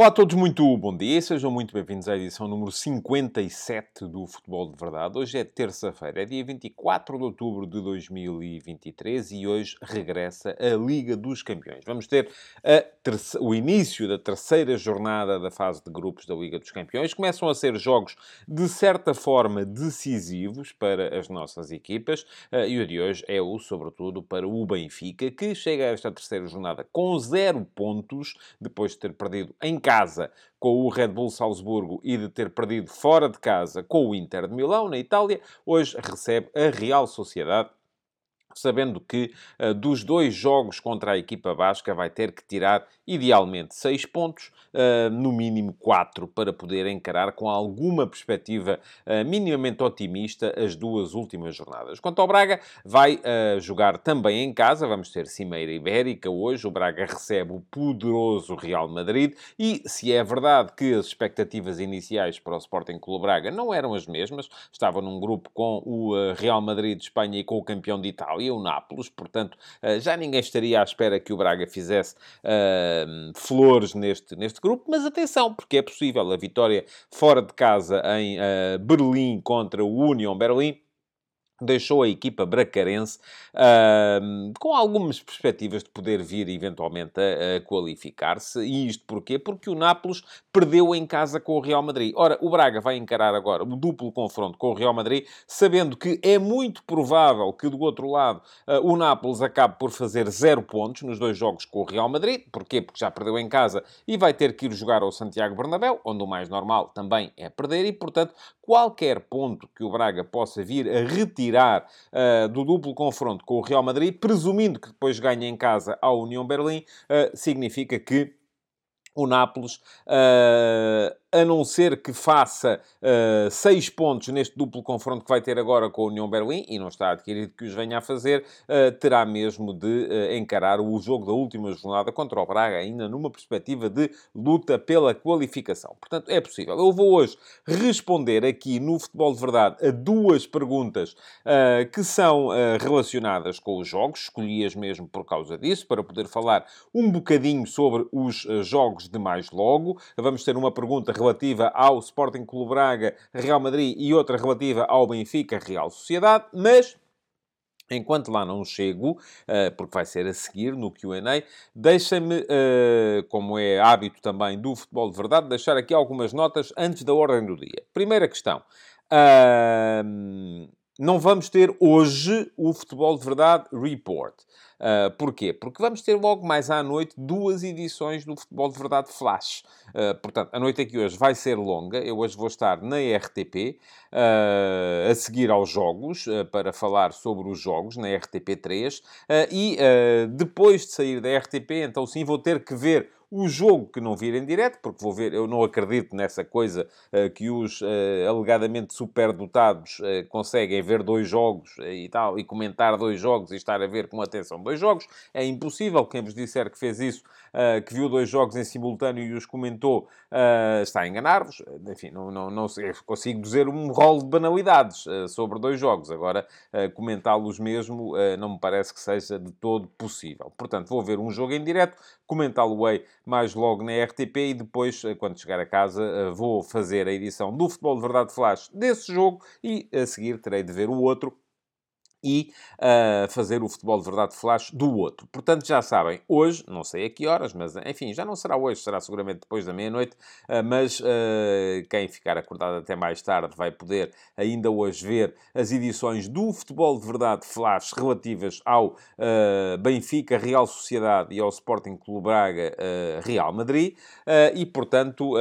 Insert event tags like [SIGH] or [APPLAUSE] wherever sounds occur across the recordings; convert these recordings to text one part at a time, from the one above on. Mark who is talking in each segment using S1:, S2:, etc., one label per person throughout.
S1: Olá a todos, muito bom dia e sejam muito bem-vindos à edição número 57 do Futebol de Verdade. Hoje é terça-feira, é dia 24 de outubro de 2023 e hoje regressa a Liga dos Campeões. Vamos ter o início da terceira jornada da fase de grupos da Liga dos Campeões. Começam a ser jogos de certa forma decisivos para as nossas equipas eh, e o de hoje é o, sobretudo, para o Benfica, que chega a esta terceira jornada com zero pontos, depois de ter perdido em casa com o Red Bull Salzburgo e de ter perdido fora de casa com o Inter de Milão, na Itália, hoje recebe a Real Sociedade sabendo que uh, dos dois jogos contra a equipa basca vai ter que tirar, idealmente, seis pontos, uh, no mínimo quatro, para poder encarar com alguma perspectiva uh, minimamente otimista as duas últimas jornadas. Quanto ao Braga, vai jogar também em casa, vamos ter Cimeira Ibérica hoje, o Braga recebe o poderoso Real Madrid, e se é verdade que as expectativas iniciais para o Sporting Clube Braga não eram as mesmas, estava num grupo com o Real Madrid de Espanha e com o campeão de Itália, e o Nápoles, portanto, eh, já ninguém estaria à espera que o Braga fizesse uh, flores neste, neste grupo, mas atenção, porque é possível a vitória fora de casa em uh, Berlim contra o Union Berlim deixou a equipa bracarense uh, com algumas perspectivas de poder vir eventualmente a, a qualificar-se. E isto porquê? Porque o Nápoles perdeu em casa com o Real Madrid. Ora, o Braga vai encarar agora o duplo confronto com o Real Madrid, sabendo que é muito provável que do outro lado uh, o Nápoles acabe por fazer zero pontos nos dois jogos com o Real Madrid. Porquê? Porque já perdeu em casa e vai ter que ir jogar ao Santiago Bernabéu, onde o mais normal também é perder e, portanto, qualquer ponto que o Braga possa vir a retirar uh, do duplo confronto com o Real Madrid, presumindo que depois ganhe em casa ao União Berlim, uh, significa que o Nápoles uh, a não ser que faça uh, seis pontos neste duplo confronto que vai ter agora com a União Berlim, e não está adquirido que os venha a fazer, uh, terá mesmo de uh, encarar o jogo da última jornada contra o Braga, ainda numa perspectiva de luta pela qualificação. Portanto, é possível. Eu vou hoje responder aqui no Futebol de Verdade a duas perguntas que são relacionadas com os jogos, escolhi-as mesmo por causa disso, para poder falar um bocadinho sobre os jogos de mais logo. Vamos ter uma pergunta relativa ao Sporting Clube Braga, Real Madrid e outra relativa ao Benfica, Real Sociedade, mas Enquanto lá não chego, uh, porque vai ser a seguir no QA, deixem-me, uh, como é hábito também do futebol de verdade, deixar aqui algumas notas antes da ordem do dia. Primeira questão. Não vamos ter hoje o Futebol de Verdade Report. Uh, porquê? Porque vamos ter logo mais à noite duas edições do Futebol de Verdade Flash. Uh, portanto, a noite aqui hoje vai ser longa. Eu hoje vou estar na RTP uh, a seguir aos jogos para falar sobre os jogos na RTP3 e depois de sair da RTP, então sim vou ter que ver o jogo que não vir em direto, porque vou ver, eu não acredito nessa coisa uh, que os uh, alegadamente superdotados uh, conseguem ver dois jogos e tal, e comentar dois jogos e estar a ver com atenção dois jogos. É impossível. Quem vos disser que fez isso, que viu dois jogos em simultâneo e os comentou, está a enganar-vos. Enfim, não, não, não consigo dizer um rol de banalidades sobre dois jogos. Agora, comentá-los mesmo não me parece que seja de todo possível. Portanto, vou ver um jogo em direto, comentá-lo-ei mais logo na RTP e depois, eh, quando chegar a casa, eh, vou fazer a edição do Futebol de Verdade Flash desse jogo e a seguir terei de ver o outro e uh, fazer o futebol de verdade flash do outro. Portanto, já sabem, hoje, não sei a que horas, mas enfim, já não será hoje, será seguramente depois da meia-noite, uh, mas uh, quem ficar acordado até mais tarde vai poder ainda hoje ver as edições do futebol de verdade flash relativas ao Benfica, Real Sociedade e ao Sporting Clube Braga, Real Madrid, e portanto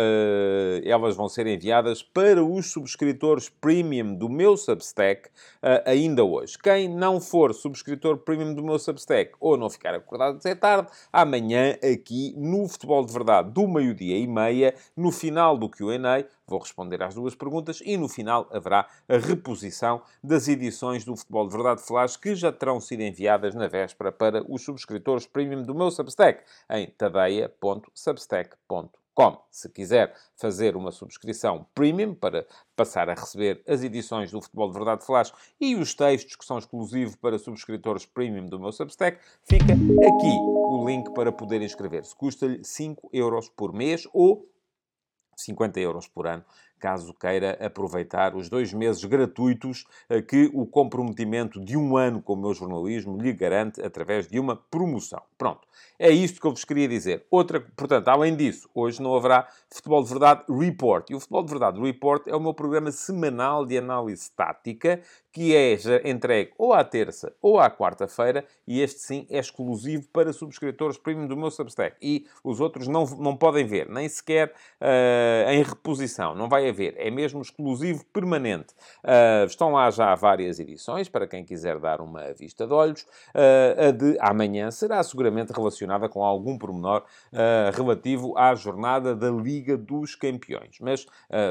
S1: elas vão ser enviadas para os subscritores premium do meu Substack ainda hoje quem não for subscritor premium do meu Substack ou não ficar acordado até tarde, amanhã aqui no Futebol de Verdade do meio-dia e meia, no final do Q&A, vou responder às duas perguntas e no final haverá a reposição das edições do Futebol de Verdade Flash que já terão sido enviadas na véspera para os subscritores premium do meu Substack em tadeia.substack.com. Como? Se quiser fazer uma subscrição premium para passar a receber as edições do Futebol de Verdade Flash e os textos que são exclusivos para subscritores premium do meu Substack, fica aqui o link para poder inscrever-se. Custa-lhe 5 euros por mês ou 50 euros por ano caso queira aproveitar os dois meses gratuitos eh, que o comprometimento de um ano com o meu jornalismo lhe garante através de uma promoção. Pronto. É isto que eu vos queria dizer. Outra, portanto, além disso, hoje não haverá Futebol de Verdade Report. E o Futebol de Verdade Report é o meu programa semanal de análise tática que é entregue ou à terça ou à quarta-feira, e este sim é exclusivo para subscritores premium do meu Substack. E os outros não, não podem ver, nem sequer uh, em reposição. Não vai haver. É mesmo exclusivo permanente. Uh, estão lá já várias edições, para quem quiser dar uma vista de olhos. Uh, a de amanhã será seguramente relacionada com algum pormenor relativo à jornada da Liga dos Campeões. Mas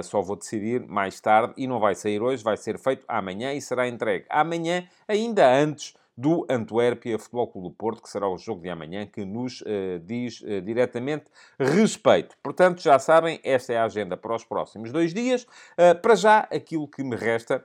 S1: só vou decidir mais tarde e não vai sair hoje, vai ser feito amanhã e será entregue amanhã, ainda antes do Antuérpia Futebol Clube do Porto, que será o jogo de amanhã, que nos uh, diz uh, diretamente respeito. Portanto, já sabem, esta é a agenda para os próximos dois dias. Uh, para já, aquilo que me resta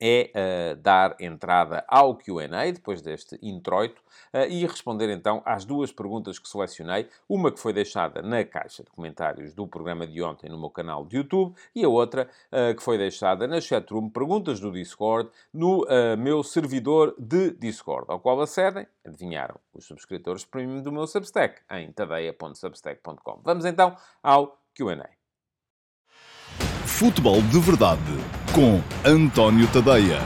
S1: é uh, dar entrada ao Q&A, depois deste introito, uh, e responder então às duas perguntas que selecionei. Uma que foi deixada na caixa de comentários do programa de ontem no meu canal de YouTube e a outra uh, que foi deixada na chatroom Perguntas do Discord no meu servidor de Discord, ao qual acedem, adivinharam, os subscritores premium do meu Substack, em tadeia.substack.com. Vamos então ao Q&A.
S2: Futebol de Verdade com António Tadeia.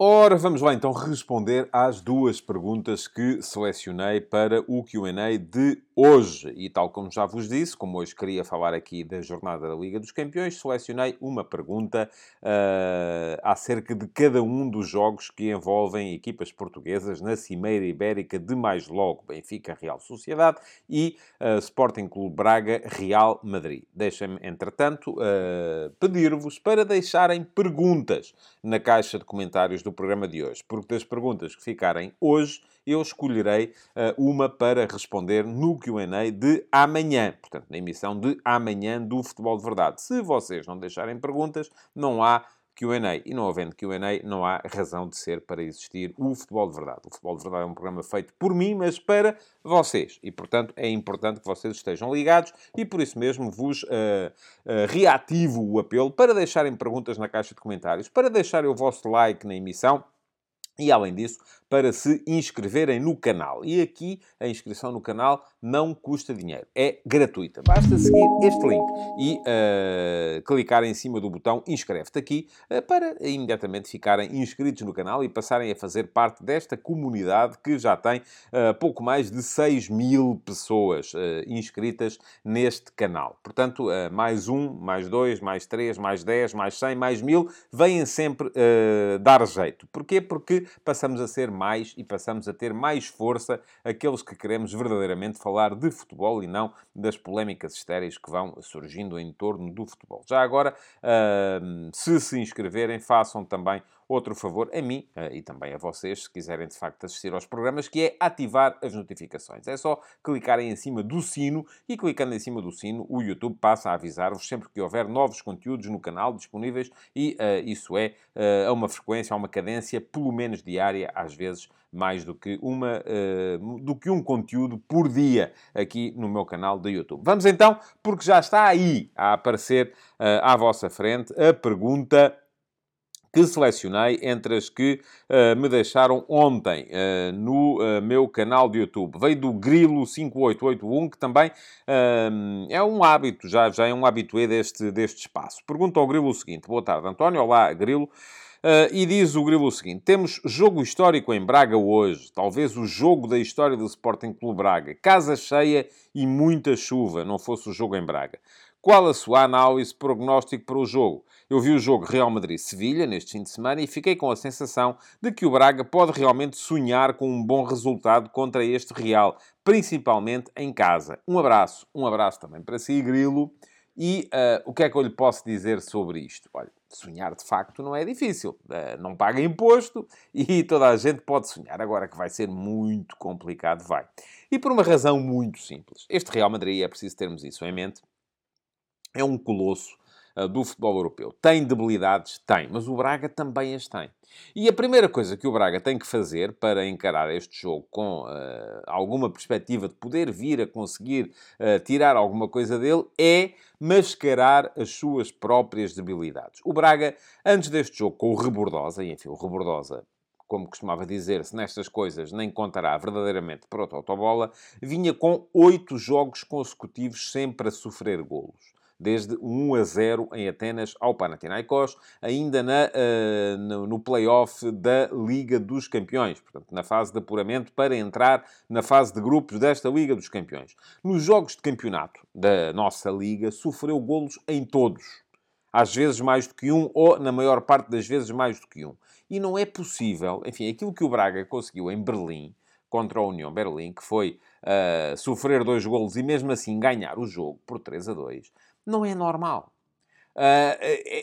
S1: Ora, vamos lá então responder às duas perguntas que selecionei para o QA de hoje. E tal como já vos disse, como hoje queria falar aqui da jornada da Liga dos Campeões, selecionei uma pergunta uh, acerca de cada um dos jogos que envolvem equipas portuguesas na Cimeira Ibérica de mais logo Benfica Real Sociedade e uh, Sporting Clube Braga Real Madrid. Deixem-me, entretanto, uh, pedir-vos para deixarem perguntas na caixa de comentários do programa de hoje, porque das perguntas que ficarem hoje, eu escolherei uh, uma para responder no QA de amanhã, portanto, na emissão de amanhã do Futebol de Verdade. Se vocês não deixarem perguntas, não há QA. E não havendo QA, não há razão de ser para existir o Futebol de Verdade. O Futebol de Verdade é um programa feito por mim, mas para vocês. E, portanto, é importante que vocês estejam ligados e, por isso mesmo, vos uh, uh, reativo o apelo para deixarem perguntas na caixa de comentários, para deixarem o vosso like na emissão. E, além disso, para se inscreverem no canal. E aqui a inscrição no canal não custa dinheiro, é gratuita. Basta seguir este link e uh, clicar em cima do botão inscreve-te aqui uh, para imediatamente ficarem inscritos no canal e passarem a fazer parte desta comunidade que já tem uh, pouco mais de 6 mil pessoas inscritas neste canal. Portanto, mais um, mais dois, mais três, mais dez, mais cem, mais mil, vêm sempre dar jeito. Porquê? Porque passamos a ser mais mais e passamos a ter mais força aqueles que queremos verdadeiramente falar de futebol e não das polémicas estéreis que vão surgindo em torno do futebol. Já agora, se se inscreverem, façam também outro favor a mim uh, e também a vocês, se quiserem de facto assistir aos programas, que é ativar as notificações. É só clicarem em cima do sino e clicando em cima do sino, o YouTube passa a avisar-vos sempre que houver novos conteúdos no canal disponíveis e uh, isso é uh, a uma frequência, a uma cadência pelo menos diária, às vezes mais do que, uma, uh, do que um conteúdo por dia aqui no meu canal do YouTube. Vamos então, porque já está aí a aparecer uh, à vossa frente a pergunta que selecionei entre as que uh, me deixaram ontem uh, no uh, meu canal de YouTube. Veio do Grilo5881, que também é um hábito, já, já é um habitué deste, deste espaço. Pergunta ao Grilo o seguinte. Boa tarde, António. Olá, Grilo. Uh, e diz o Grilo o seguinte: temos jogo histórico em Braga hoje, talvez o jogo da história do Sporting Clube Braga. Casa cheia e muita chuva, não fosse o jogo em Braga. Qual a sua análise prognóstico para o jogo? Eu vi o jogo Real Madrid-Sevilha neste fim de semana e fiquei com a sensação de que o Braga pode realmente sonhar com um bom resultado contra este Real, principalmente em casa. Um abraço, um abraço também para si, Grilo. E uh, o que é que eu lhe posso dizer sobre isto? Olha, sonhar de facto não é difícil. Uh, não paga imposto [LAUGHS] e toda a gente pode sonhar. Agora que vai ser muito complicado, vai. E por uma razão muito simples. Este Real Madrid, é preciso termos isso em mente, é um colosso uh, do futebol europeu. Tem debilidades? Tem. Mas o Braga também as tem. E a primeira coisa que o Braga tem que fazer para encarar este jogo com uh, alguma perspectiva de poder vir a conseguir uh, tirar alguma coisa dele é mascarar as suas próprias debilidades. O Braga, antes deste jogo com o Rebordosa, e enfim, o Rebordosa como costumava dizer-se nestas coisas, nem contará verdadeiramente para o Totobola, vinha com oito jogos consecutivos sempre a sofrer golos desde 1 a 0 em Atenas ao Panathinaikos, ainda na, uh, no, no play-off da Liga dos Campeões, portanto, na fase de apuramento para entrar na fase de grupos desta Liga dos Campeões. Nos jogos de campeonato da nossa Liga, sofreu golos em todos. Às vezes mais do que um, ou na maior parte das vezes mais do que um. E não é possível, enfim, aquilo que o Braga conseguiu em Berlim, contra a União Berlim, que foi uh, sofrer dois golos e mesmo assim ganhar o jogo por 3 a 2, não é normal. Uh,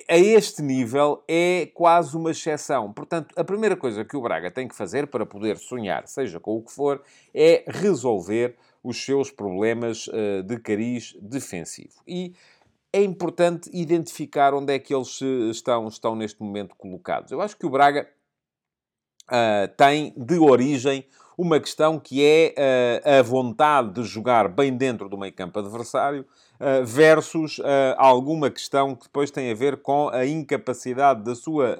S1: a este nível é quase uma exceção. Portanto, a primeira coisa que o Braga tem que fazer para poder sonhar, seja com o que for, é resolver os seus problemas uh, de cariz defensivo. E é importante identificar onde é que eles estão, estão neste momento colocados. Eu acho que o Braga uh, tem de origem uma questão que é uh, a vontade de jogar bem dentro do meio campo adversário uh, versus uh, alguma questão que depois tem a ver com a incapacidade da sua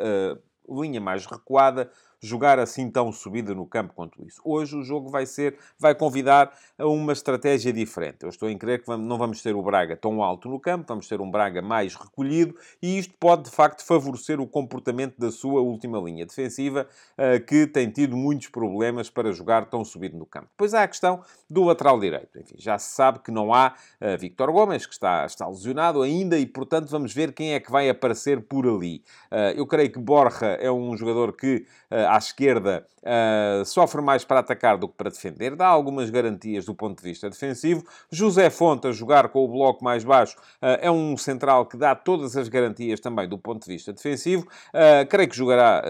S1: linha mais recuada jogar assim tão subida no campo quanto isso. Hoje o jogo vai ser, vai convidar a uma estratégia diferente. Eu estou em crer que não vamos ter o Braga tão alto no campo, vamos ter um Braga mais recolhido e isto pode de facto favorecer o comportamento da sua última linha defensiva, uh, que tem tido muitos problemas para jogar tão subido no campo. Depois há a questão do lateral direito. Enfim, já se sabe que não há uh, Victor Gomes, que está, está lesionado ainda e, portanto, vamos ver quem é que vai aparecer por ali. Uh, eu creio que Borja é um jogador que à esquerda uh, sofre mais para atacar do que para defender, dá algumas garantias do ponto de vista defensivo. José Fonte a jogar com o bloco mais baixo uh, é um central que dá todas as garantias também do ponto de vista defensivo. Uh, creio que jogará,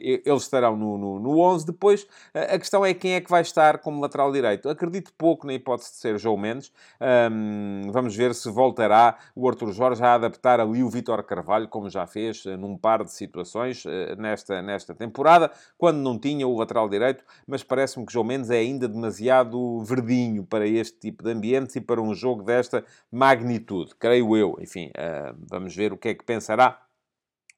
S1: eles estarão no, no, no 11. Depois, a questão é quem é que vai estar como lateral direito. Acredito pouco na hipótese de ser João Mendes. Um, vamos ver se voltará o Arthur Jorge a adaptar ali o Vítor Carvalho, como já fez num par de situações nesta nesta, temporada, quando não tinha o lateral direito, mas parece-me que João Mendes é ainda demasiado verdinho para este tipo de ambientes e para um jogo desta magnitude, creio eu. Enfim, uh, vamos ver o que é que pensará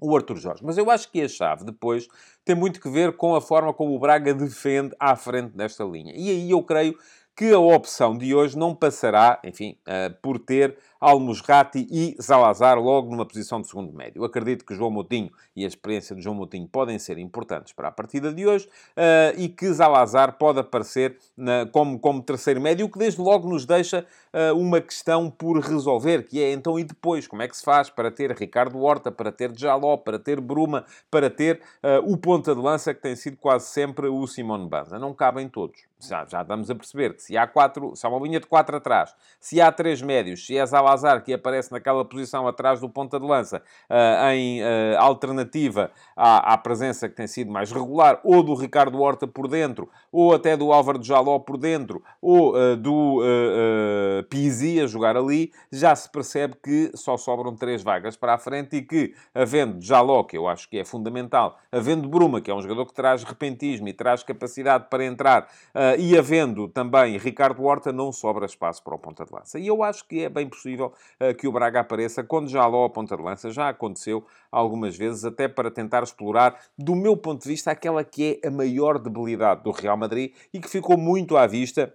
S1: o Arthur Jorge. Mas eu acho que a chave depois tem muito que ver com a forma como o Braga defende à frente desta linha. E aí eu creio que a opção de hoje não passará, enfim, uh, por ter Almusrati e Zalazar logo numa posição de segundo médio. acredito que João Moutinho e a experiência de João Moutinho podem ser importantes para a partida de hoje uh, e que Zalazar pode aparecer na, como, como terceiro médio, o que desde logo nos deixa uh, uma questão por resolver, que é então e depois, como é que se faz para ter Ricardo Horta, para ter Jaló, para ter Bruma, para ter uh, o ponta de lança que tem sido quase sempre o Simone Banza. Não cabem todos. Já, já estamos a perceber que se há quatro, se há uma linha de quatro atrás, se há três médios, se é Zalazar Salazar, que aparece naquela posição atrás do ponta de lança, uh, em uh, alternativa à, à, presença que tem sido mais regular, ou do Ricardo Horta por dentro, ou até do Álvaro Jaló por dentro, ou uh, do uh, Pizzi a jogar ali, já se percebe que só sobram três vagas para a frente e que, havendo Jaló, que eu acho que é fundamental, havendo Bruma, que é um jogador que traz repentismo e traz capacidade para entrar, e havendo também Ricardo Horta, não sobra espaço para o ponta de lança. E eu acho que é bem possível possível uh, que o Braga apareça quando já lá a ponta de lança. Já aconteceu algumas vezes, até para tentar explorar, do meu ponto de vista, aquela que é a maior debilidade do Real Madrid e que ficou muito à vista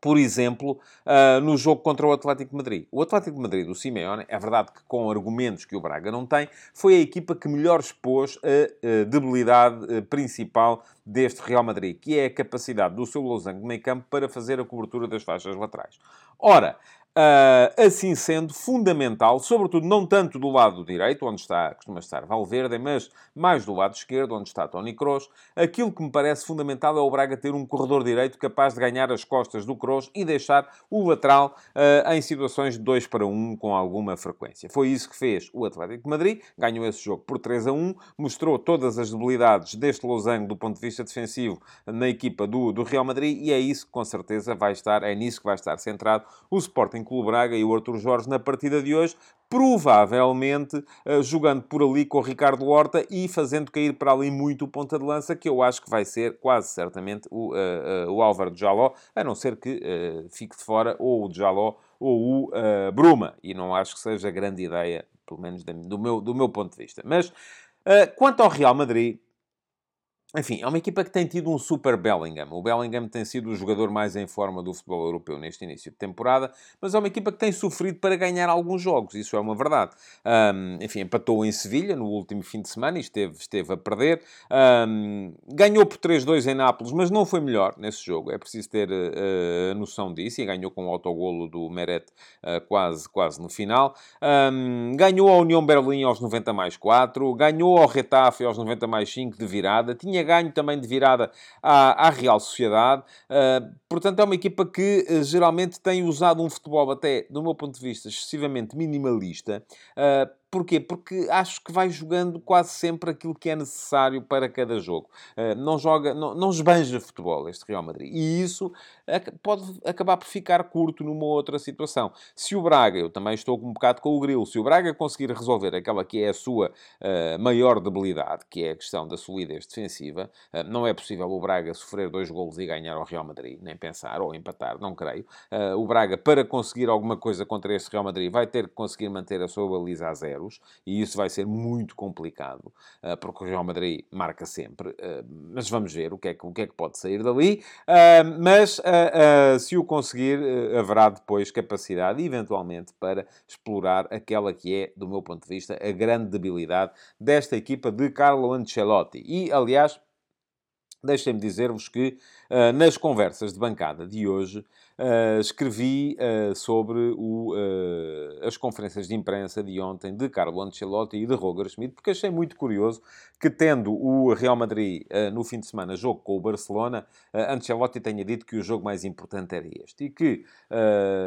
S1: por exemplo, uh, no jogo contra o Atlético de Madrid. O Atlético de Madrid, do Simeone, é verdade que com argumentos que o Braga não tem, foi a equipa que melhor expôs a, a debilidade principal deste Real Madrid, que é a capacidade do seu losango meio campo para fazer a cobertura das faixas laterais. Ora, Uh, assim sendo, fundamental, sobretudo não tanto do lado direito, onde está, costuma estar Valverde, mas mais do lado esquerdo, onde está Tony Kroos, aquilo que me parece fundamental é o Braga ter um corredor direito capaz de ganhar as costas do Kroos e deixar o lateral uh, em situações de 2 para 1 um, com alguma frequência. Foi isso que fez o Atlético de Madrid, ganhou esse jogo por 3 a 1, mostrou todas as debilidades deste losango do ponto de vista defensivo na equipa do, do Real Madrid e é isso que com certeza vai estar, é nisso que vai estar centrado o Sporting Clube Braga e o Arthur Jorge na partida de hoje, provavelmente uh, jogando por ali com o Ricardo Horta e fazendo cair para ali muito o ponta de lança, que eu acho que vai ser quase certamente o, uh, uh, o Álvaro Jaló, a não ser que fique de fora ou o Jaló ou o Bruma. E não acho que seja grande ideia, pelo menos do meu, do meu ponto de vista. Mas quanto ao Real Madrid, enfim, é uma equipa que tem tido um super Bellingham. O Bellingham tem sido o jogador mais em forma do futebol europeu neste início de temporada, mas é uma equipa que tem sofrido para ganhar alguns jogos, isso é uma verdade. Um, enfim, empatou em Sevilha no último fim de semana e esteve, esteve a perder. Um, ganhou por 3-2 em Nápoles, mas não foi melhor nesse jogo, é preciso ter uh, noção disso. E ganhou com o autogolo do Meret uh, quase, quase no final. Um, ganhou a União Berlim aos 90 mais 4, ganhou ao Retafe aos 90 mais 5 de virada. Tinha ganho também de virada à, à Real Sociedade. Uh, portanto, é uma equipa que uh, geralmente tem usado um futebol, até do meu ponto de vista, excessivamente minimalista. Uh, Porquê? Porque acho que vai jogando quase sempre aquilo que é necessário para cada jogo. Uh, não joga, não, não esbanja futebol este Real Madrid. E isso pode acabar por ficar curto numa outra situação. Se o Braga, eu também estou um bocado com o grilo, se o Braga conseguir resolver aquela que é a sua uh, maior debilidade, que é a questão da solidez defensiva, uh, não é possível o Braga sofrer dois golos e ganhar ao Real Madrid, nem pensar, ou empatar, não creio. o Braga, para conseguir alguma coisa contra este Real Madrid, vai ter que conseguir manter a sua baliza a zero e isso vai ser muito complicado, uh, porque o Real Madrid marca sempre. Uh, mas vamos ver o que, é que, o que é que pode sair dali. Uh, mas se o conseguir, haverá depois capacidade, eventualmente, para explorar aquela que é, do meu ponto de vista, a grande debilidade desta equipa de Carlo Ancelotti. E, aliás, deixem-me dizer-vos que nas conversas de bancada de hoje, uh, escrevi uh, sobre o, uh, as conferências de imprensa de ontem de Carlo Ancelotti e de Roger Schmidt, porque achei muito curioso que, tendo o Real Madrid no fim de semana jogo com o Barcelona, Ancelotti tenha dito que o jogo mais importante era este. E que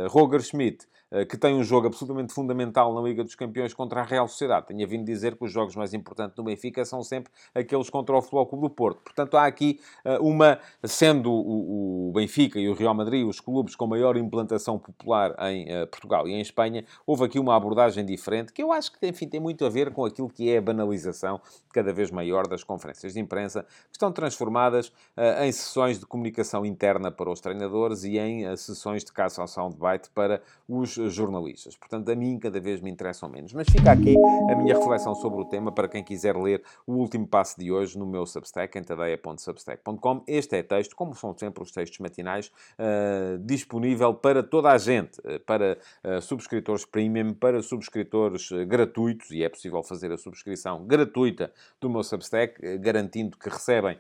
S1: Roger Schmidt, que tem um jogo absolutamente fundamental na Liga dos Campeões contra a Real Sociedade, tenha vindo dizer que os jogos mais importantes do Benfica são sempre aqueles contra o Futebol Clube do Porto. Portanto, há aqui uma, sendo o Benfica e o Real Madrid os clubes clubes com maior implantação popular em uh, Portugal e em Espanha, houve aqui uma abordagem diferente, que eu acho que, enfim, tem muito a ver com aquilo que é a banalização cada vez maior das conferências de imprensa, que estão transformadas uh, em sessões de comunicação interna para os treinadores e em uh, sessões de caça ao soundbite para os jornalistas. Portanto, a mim cada vez me interessam menos. Mas fica aqui a minha reflexão sobre o tema para quem quiser ler o último passo de hoje no meu Substack, em tadeia.substack.com. Este é texto, como são sempre os textos matinais, uh, disponível para toda a gente, eh, para uh, subscritores premium, para subscritores uh, gratuitos, e é possível fazer a subscrição gratuita do meu Substack, garantindo que recebem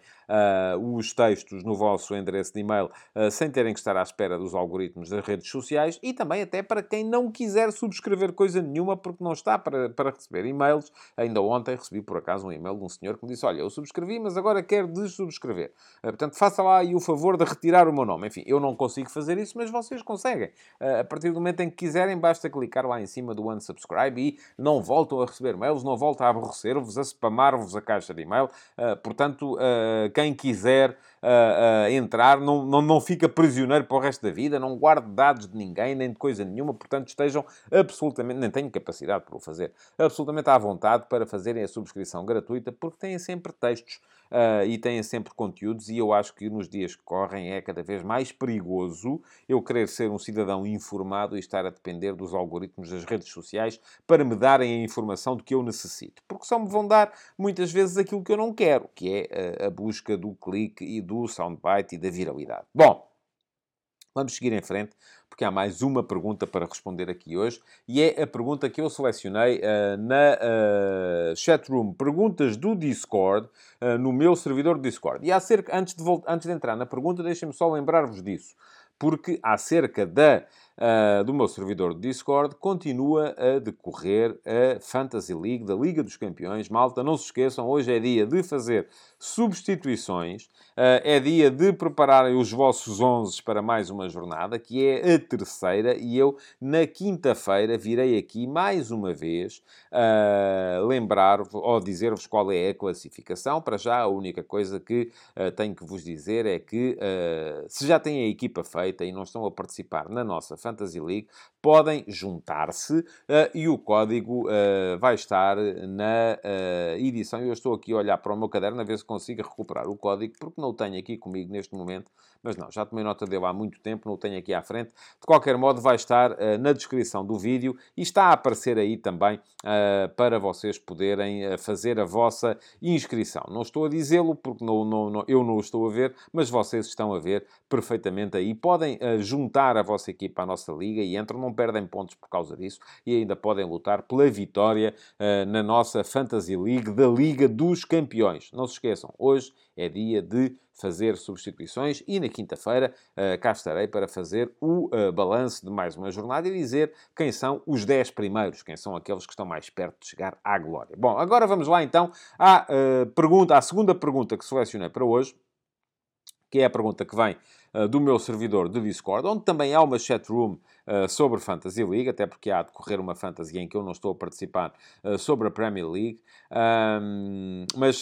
S1: os textos no vosso endereço de e-mail sem terem que estar à espera dos algoritmos das redes sociais e também até para quem não quiser subscrever coisa nenhuma porque não está para, para receber e-mails. Ainda ontem recebi por acaso um e-mail de um senhor que me disse: Olha, eu subscrevi, mas agora quero desubscrever. portanto, faça lá aí o favor de retirar o meu nome. Enfim, eu não consigo fazer fazer isso, mas vocês conseguem. Uh, a partir do momento em que quiserem, basta clicar lá em cima do unsubscribe e não voltam a receber mails, não voltam a aborrecer-vos, a spamar-vos a caixa de e-mail. Uh, portanto, uh, quem quiser entrar não, não, não fica prisioneiro para o resto da vida, não guarde dados de ninguém, nem de coisa nenhuma, portanto estejam absolutamente, nem tenho capacidade para o fazer, absolutamente à vontade para fazerem a subscrição gratuita, porque têm sempre textos uh, e têm sempre conteúdos, e eu acho que nos dias que correm é cada vez mais perigoso eu querer ser um cidadão informado e estar a depender dos algoritmos das redes sociais para me darem a informação do que eu necessito. Porque só me vão dar muitas vezes aquilo que eu não quero, que é a busca do clique e do soundbite e da viralidade. Bom, vamos seguir em frente porque há mais uma pergunta para responder aqui hoje, e é a pergunta que eu selecionei uh, na uh, chatroom Perguntas do Discord, uh, no meu servidor Discord. E acerca, antes de, antes de entrar na pergunta, deixem-me só lembrar-vos disso, porque acerca da uh, do meu servidor de Discord, continua a decorrer a Fantasy League da Liga dos Campeões. Malta, não se esqueçam, hoje é dia de fazer substituições, uh, é dia de prepararem os vossos 11 para mais uma jornada, que é a terceira, e eu, na quinta-feira, virei aqui mais uma vez uh, lembrar-vos ou dizer-vos qual é a classificação. Para já, a única coisa que uh, tenho que vos dizer é que se já têm a equipa feita e não estão a participar na nossa Fantasy League, podem juntar-se uh, e o código uh, vai estar na uh, edição. Eu estou aqui a olhar para o meu caderno a ver se consigo recuperar o código, porque não o tenho aqui comigo neste momento, mas não, já tomei nota dele há muito tempo, não o tenho aqui à frente. De qualquer modo, vai estar na descrição do vídeo e está a aparecer aí também para vocês poderem fazer a vossa inscrição. Não estou a dizê-lo porque não, não, não, eu não o estou a ver, mas vocês estão a ver perfeitamente aí. Podem juntar a vossa equipa à nossa liga e entram num perdem pontos por causa disso e ainda podem lutar pela vitória uh, na nossa Fantasy League da Liga dos Campeões. Não se esqueçam, hoje é dia de fazer substituições e na quinta-feira uh, cá estarei para fazer o uh, balanço de mais uma jornada e dizer quem são os 10 primeiros, quem são aqueles que estão mais perto de chegar à glória. Bom, agora vamos lá então à uh, pergunta, à segunda pergunta que selecionei para hoje, que é a pergunta que vem do meu servidor de Discord, onde também há uma chat room uh, sobre Fantasy League, até porque há de correr uma Fantasy em que eu não estou a participar uh, sobre a Premier League. Um, mas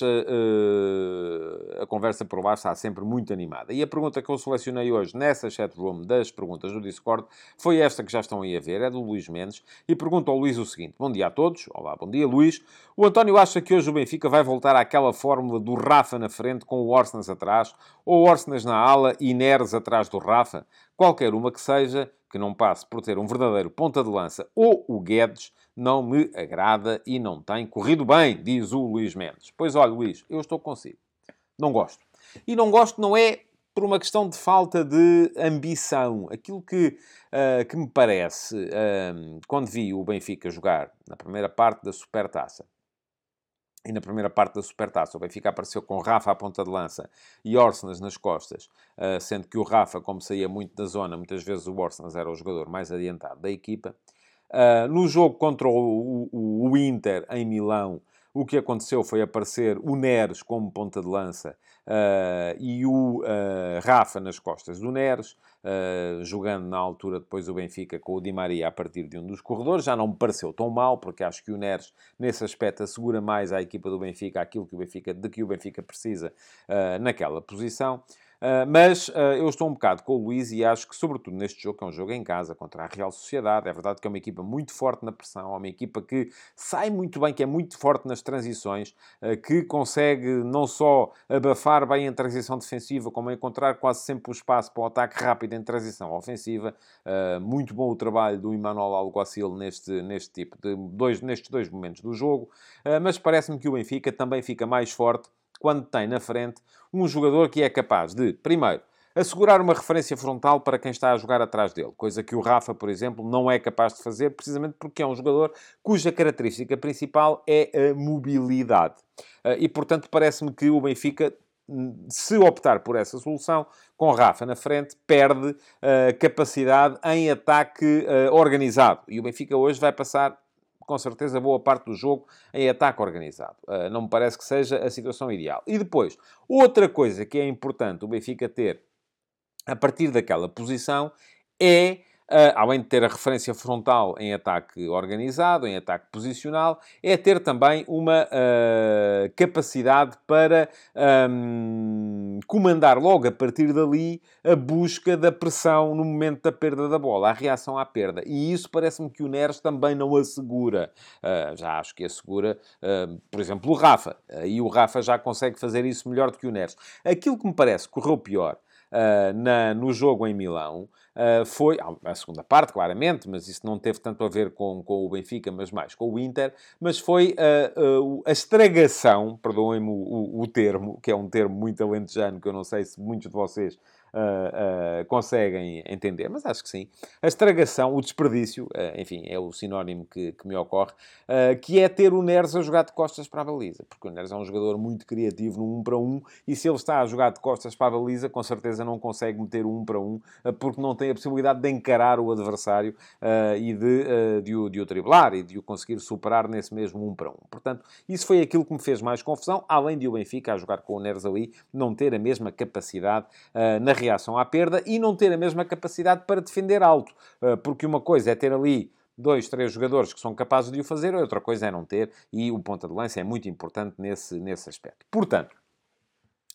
S1: a conversa por lá está sempre muito animada. E a pergunta que eu selecionei hoje nessa chat room das perguntas do Discord foi esta que já estão aí a ver, é do Luís Mendes, e pergunta ao Luís o seguinte: Bom dia a todos. Olá, bom dia, Luís. O António acha que hoje o Benfica vai voltar àquela fórmula do Rafa na frente com o Orsnas atrás, ou Orsnas na ala e Neres atrás do Rafa? Qualquer uma que seja, que não passe por ter um verdadeiro ponta de lança ou o Guedes, não me agrada e não tem corrido bem, diz o Luís Mendes. Pois olha, Luís, eu estou consigo. Não gosto. E não gosto não é por uma questão de falta de ambição. Aquilo que, uh, que me parece, uh, quando vi o Benfica jogar na primeira parte da Supertaça, e na primeira parte da Supertaça, o Benfica apareceu com Rafa à ponta de lança e Orsenas nas costas, ah, sendo que o Rafa, como saía muito da zona, muitas vezes o Orsenas era o jogador mais adiantado da equipa. Ah, no jogo contra o Inter, em Milão, o que aconteceu foi aparecer o Neres como ponta de lança uh, e o uh, Rafa nas costas do Neres, uh, jogando na altura depois o Benfica com o Di Maria a partir de um dos corredores. Já não me pareceu tão mal, porque acho que o Neres, nesse aspecto, assegura mais à equipa do Benfica aquilo que o Benfica, de que o Benfica precisa naquela posição. Uh, mas uh, eu estou um bocado com o Luís e acho que, sobretudo neste jogo, que é um jogo em casa contra a Real Sociedade, é verdade que é uma equipa muito forte na pressão, é uma equipa que sai muito bem, que é muito forte nas transições, uh, que consegue não só abafar bem a transição defensiva, como encontrar quase sempre o espaço para o ataque rápido em transição ofensiva. muito bom o trabalho do Emmanuel Alguacil neste, neste tipo de dois, nestes dois momentos do jogo, mas parece-me que o Benfica também fica mais forte quando tem na frente um jogador que é capaz de, primeiro, assegurar uma referência frontal para quem está a jogar atrás dele, coisa que o Rafa, por exemplo, não é capaz de fazer, precisamente porque é um jogador cuja característica principal é a mobilidade. Ah, e, portanto, parece-me que o Benfica, se optar por essa solução, com Rafa na frente, perde ah, capacidade em ataque ah, organizado. E o Benfica hoje vai passar com certeza, boa parte do jogo em ataque organizado. Uh, não me parece que seja a situação ideal. E depois, outra coisa que é importante o Benfica ter a partir daquela posição é além de ter a referência frontal em ataque organizado, em ataque posicional, é ter também uma uh, capacidade para um, comandar logo a partir dali a busca da pressão no momento da perda da bola, a reação à perda. E isso parece-me que o Neres também não assegura. Uh, já acho que assegura, por exemplo, o Rafa. E o Rafa já consegue fazer isso melhor do que o Neres. Aquilo que me parece correu pior na, no jogo em Milão uh, foi, a segunda parte, claramente, mas isso não teve tanto a ver com, com o Benfica, mas mais com o Inter, mas foi uh, uh, a estragação, perdoem-me o, o, o, termo, que é um termo muito alentejano, que eu não sei se muitos de vocês uh, uh, conseguem entender, mas acho que sim. A estragação, o desperdício, uh, enfim, é o sinónimo que, que me ocorre, que é ter o Neres a jogar de costas para a baliza, porque o Neres é um jogador muito criativo no 1 para 1 e se ele está a jogar de costas para a baliza, com certeza não consegue meter o 1 para 1, porque não tem a possibilidade de encarar o adversário e de, de, o, de o driblar e de o conseguir superar nesse mesmo 1 para 1. Portanto, isso foi aquilo que me fez mais confusão, além de o Benfica a jogar com o Neres ali, não ter a mesma capacidade na reação à perda e não ter a mesma capacidade para defender alto. Uh, porque uma coisa é ter ali dois, três jogadores que são capazes de o fazer, outra coisa é não ter, e o ponta de lança é muito importante nesse, nesse aspecto. Portanto,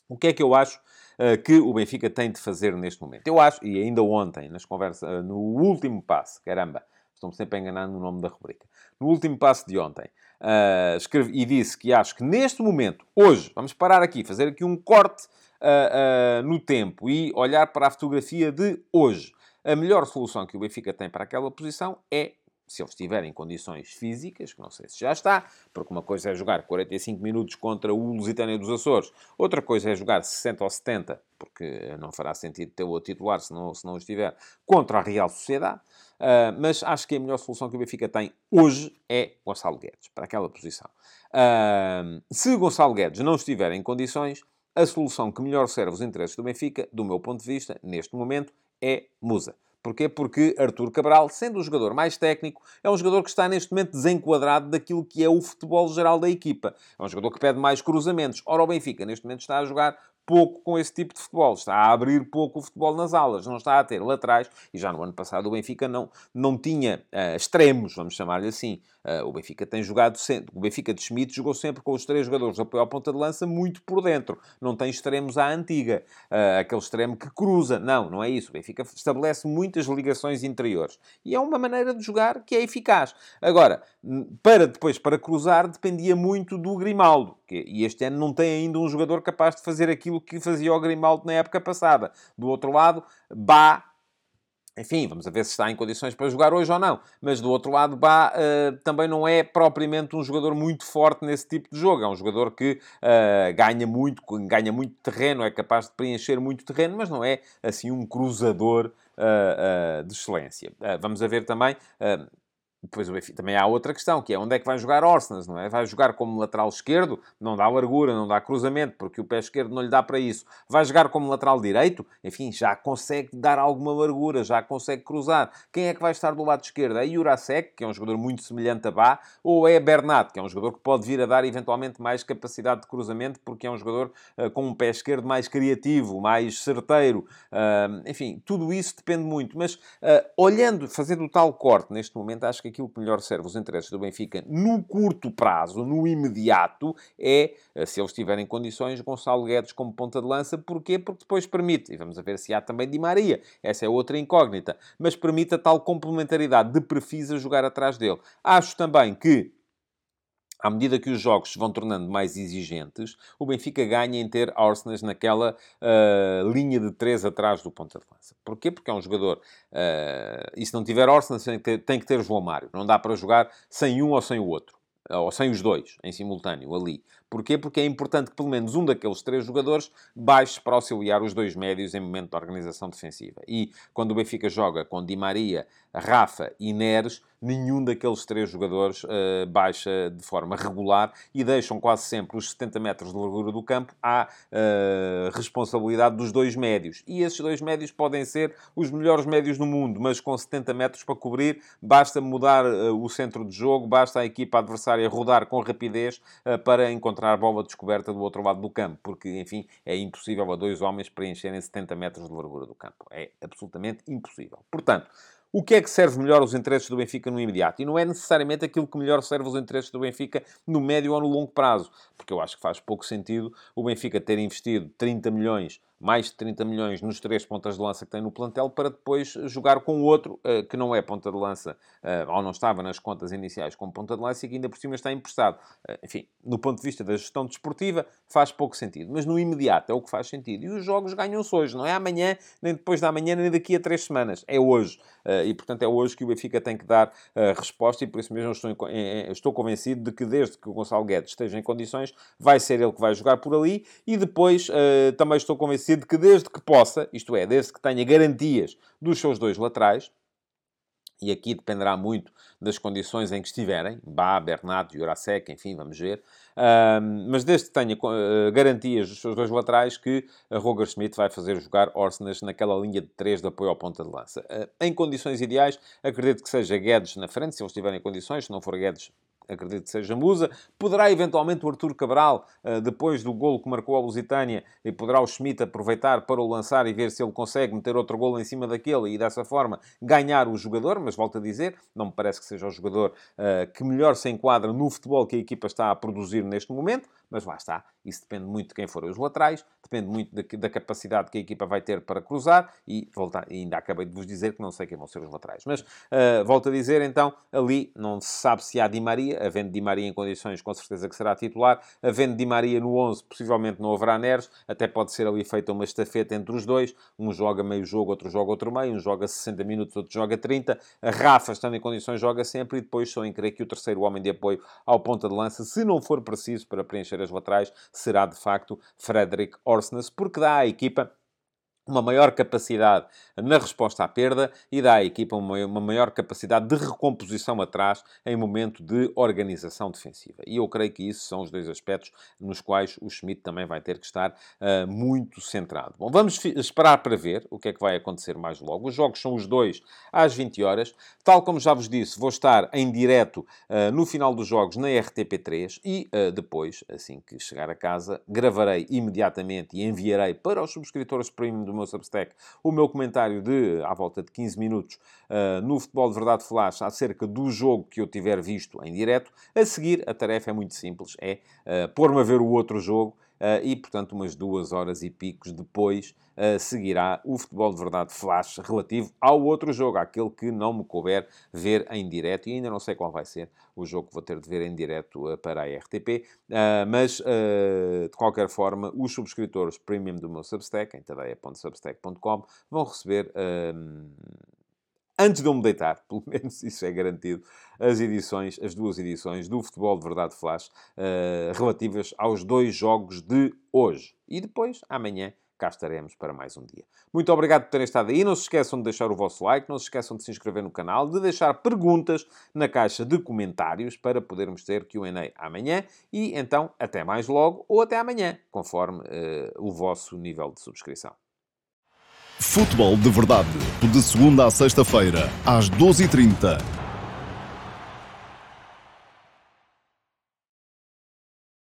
S1: o que é que eu acho uh, que o Benfica tem de fazer neste momento? Eu acho, e ainda ontem, nas conversas, uh, no último passo, caramba, estou-me sempre a enganar no nome da rubrica, no último passo de ontem, uh, escrevi, e disse que acho que neste momento, hoje, vamos parar aqui, fazer aqui um corte uh, no tempo e olhar para a fotografia de hoje. A melhor solução que o Benfica tem para aquela posição é se ele estiver em condições físicas, que não sei se já está, porque uma coisa é jogar 45 minutos contra o Lusitânia dos Açores, outra coisa é jogar 60 ou 70, porque não fará sentido ter o titular se não, se não estiver, contra a Real Sociedade. Uh, mas acho que a melhor solução que o Benfica tem hoje é Gonçalo Guedes, para aquela posição. Uh, se Gonçalo Guedes não estiver em condições, a solução que melhor serve os interesses do Benfica, do meu ponto de vista, neste momento, é Musa. Porquê? Porque Artur Cabral, sendo o jogador mais técnico, é um jogador que está neste momento desenquadrado daquilo que é o futebol geral da equipa. É um jogador que pede mais cruzamentos. Ora, o Benfica, neste momento, está a jogar pouco com esse tipo de futebol, está a abrir pouco o futebol nas alas, não está a ter laterais, e já no ano passado o Benfica não, não tinha uh, extremos, vamos chamar-lhe assim. Uh, o Benfica tem jogado sempre, o Benfica de Schmidt jogou sempre com os três jogadores de apoio à ponta de lança muito por dentro, não tem extremos à antiga, uh, aquele extremo que cruza, não, não é isso. O Benfica estabelece muitas ligações interiores e é uma maneira de jogar que é eficaz. Agora, para depois, para cruzar, dependia muito do Grimaldo, que, e este ano não tem ainda um jogador capaz de fazer aquilo que fazia o Grimaldo na época passada. Do outro lado, Bá enfim, vamos ver se está em condições para jogar hoje ou não. Mas do outro lado, Bá uh, também não é propriamente um jogador muito forte nesse tipo de jogo. É um jogador que uh, ganha muito, ganha muito terreno, é capaz de preencher muito terreno, mas não é assim um cruzador uh, de excelência. vamos ver também depois o Benfica, também há outra questão, que é onde é que vai jogar Orsnas, não é? Vai jogar como lateral esquerdo, não dá largura, não dá cruzamento, porque o pé esquerdo não lhe dá para isso. Vai jogar como lateral direito, enfim, já consegue dar alguma largura, já consegue cruzar. Quem é que vai estar do lado esquerdo? É Jurasek, que é um jogador muito semelhante a Bá, ou é Bernat, que é um jogador que pode vir a dar eventualmente mais capacidade de cruzamento, porque é um jogador uh, com um pé esquerdo mais criativo, mais certeiro. Uh, enfim, tudo isso depende muito. Mas uh, olhando, fazendo o tal corte neste momento, acho que aquilo que melhor serve os interesses do Benfica no curto prazo, no imediato, é, eh, se eles tiverem condições, Gonçalo Guedes como ponta de lança. Porquê? Porque depois permite, e vamos ver se há também Di Maria, essa é outra incógnita, mas permite a tal complementaridade de perfis a jogar atrás dele. Acho também que à medida que os jogos se vão tornando mais exigentes, o Benfica ganha em ter Arsenal naquela uh, linha de três atrás do ponta de lança. Porquê? Porque é um jogador... Uh, e se não tiver Arsenal, tem tem que ter João Mário. Não dá para jogar sem um ou sem o outro. Ou sem os dois, em simultâneo, ali. Porquê? Porque é importante que pelo menos um daqueles três jogadores baixe para auxiliar os dois médios em momento de organização defensiva. E quando o Benfica joga com Di Maria, Rafa e Neres, nenhum daqueles três jogadores uh, baixa de forma regular e deixam quase sempre os 70 metros de largura do campo à uh, responsabilidade dos dois médios. E esses dois médios podem ser os melhores médios do mundo, mas com 70 metros para cobrir, basta mudar uh, o centro de jogo, basta a equipa adversária rodar com rapidez para encontrar a bola descoberta do outro lado do campo, porque, enfim, é impossível a dois homens preencherem 70 metros de largura do campo. É absolutamente impossível. Portanto, o que é que serve melhor os interesses do Benfica no imediato? E não é necessariamente aquilo que melhor serve os interesses do Benfica no médio ou no longo prazo, porque eu acho que faz pouco sentido o Benfica ter investido 30 milhões mais de 30 milhões nos três pontas de lança que tem no plantel, para depois jogar com outro uh, que não é ponta de lança, uh, ou não estava nas contas iniciais como ponta de lança e que ainda por cima está emprestado. Uh, enfim, no ponto de vista da gestão desportiva, faz pouco sentido. Mas no imediato é o que faz sentido. E os jogos ganham-se hoje, não é amanhã, nem depois da manhã, nem daqui a três semanas. É hoje. e, portanto, é hoje que o Benfica tem que dar resposta e por isso mesmo estou, estou convencido de que desde que o Gonçalo Guedes esteja em condições, vai ser ele que vai jogar por ali e depois também estou convencido decide que desde que possa, isto é, desde que tenha garantias dos seus dois laterais, e aqui dependerá muito das condições em que estiverem, Bá, Bernat, Jurasek, enfim, vamos ver, mas desde que tenha uh, garantias dos seus dois laterais que a Roger Schmidt vai fazer jogar Orsnes naquela linha de três de apoio ao ponta de lança. Uh, em condições ideais, acredito que seja Guedes na frente, se eles estiverem em condições, se não for Guedes, acredito que seja Musa. Poderá eventualmente o Artur Cabral, eh, depois do golo que marcou a Lusitânia, e poderá o Schmidt aproveitar para o lançar e ver se ele consegue meter outro golo em cima daquele e dessa forma ganhar o jogador. Mas volto a dizer, não me parece que seja o jogador uh, que melhor se enquadra no futebol que a equipa está a produzir neste momento. Mas lá está, isso depende muito de quem forem os laterais, depende muito da, da, capacidade que a equipa vai ter para cruzar e voltar, ainda acabei de vos dizer que não sei quem vão ser os laterais. Mas uh, volto a dizer, então, ali não se sabe se há Di Maria, havendo Di Maria em condições, com certeza que será titular, havendo Di Maria no 11, possivelmente não haverá Neres, até pode ser ali feita uma estafeta entre os dois, um joga meio jogo, outro joga outro meio, um joga 60 minutos, outro joga 30, a Rafa, estando em condições, joga sempre. E depois só em crer que o terceiro homem de apoio ao ponta de lança, se não for preciso para preencher as laterais, será de facto Frederick Orsnes, porque dá à equipa uma maior capacidade na resposta à perda e dá à equipa uma maior capacidade de recomposição atrás em momento de organização defensiva. E eu creio que isso são os dois aspectos nos quais o Schmidt também vai ter que estar uh, muito centrado. Bom, vamos esperar para ver o que é que vai acontecer mais logo. Os jogos são os dois às 20 horas. Tal como já vos disse, vou estar em direto uh, no final dos jogos na RTP3 e uh, depois, assim que chegar a casa, gravarei imediatamente e enviarei para os subscritores premium do meu Substack o meu comentário de, à volta de 15 minutos, uh, no Futebol de Verdade Flash, acerca do jogo que eu tiver visto em direto. A seguir, a tarefa é muito simples, é uh, pôr-me a ver o outro jogo e, portanto, umas duas horas e picos depois uh, seguirá o Futebol de Verdade Flash relativo ao outro jogo, aquele que não me couber ver em direto, e ainda não sei qual vai ser o jogo que vou ter de ver em direto uh, para a RTP, mas, de qualquer forma, os subscritores premium do meu Substack, em tadeia.substack.com, vão receber antes de eu me deitar, [LAUGHS] pelo menos isso é garantido, as edições, as duas edições do Futebol de Verdade Flash, uh, relativas aos dois jogos de hoje. E depois, amanhã, cá estaremos para mais um dia. Muito obrigado por terem estado aí. Não se esqueçam de deixar o vosso like, não se esqueçam de se inscrever no canal, de deixar perguntas na caixa de comentários para podermos ter Q&A amanhã. E então, até mais logo ou até amanhã, conforme uh, o vosso nível de subscrição.
S2: Futebol de Verdade, de segunda a sexta-feira, às 12h30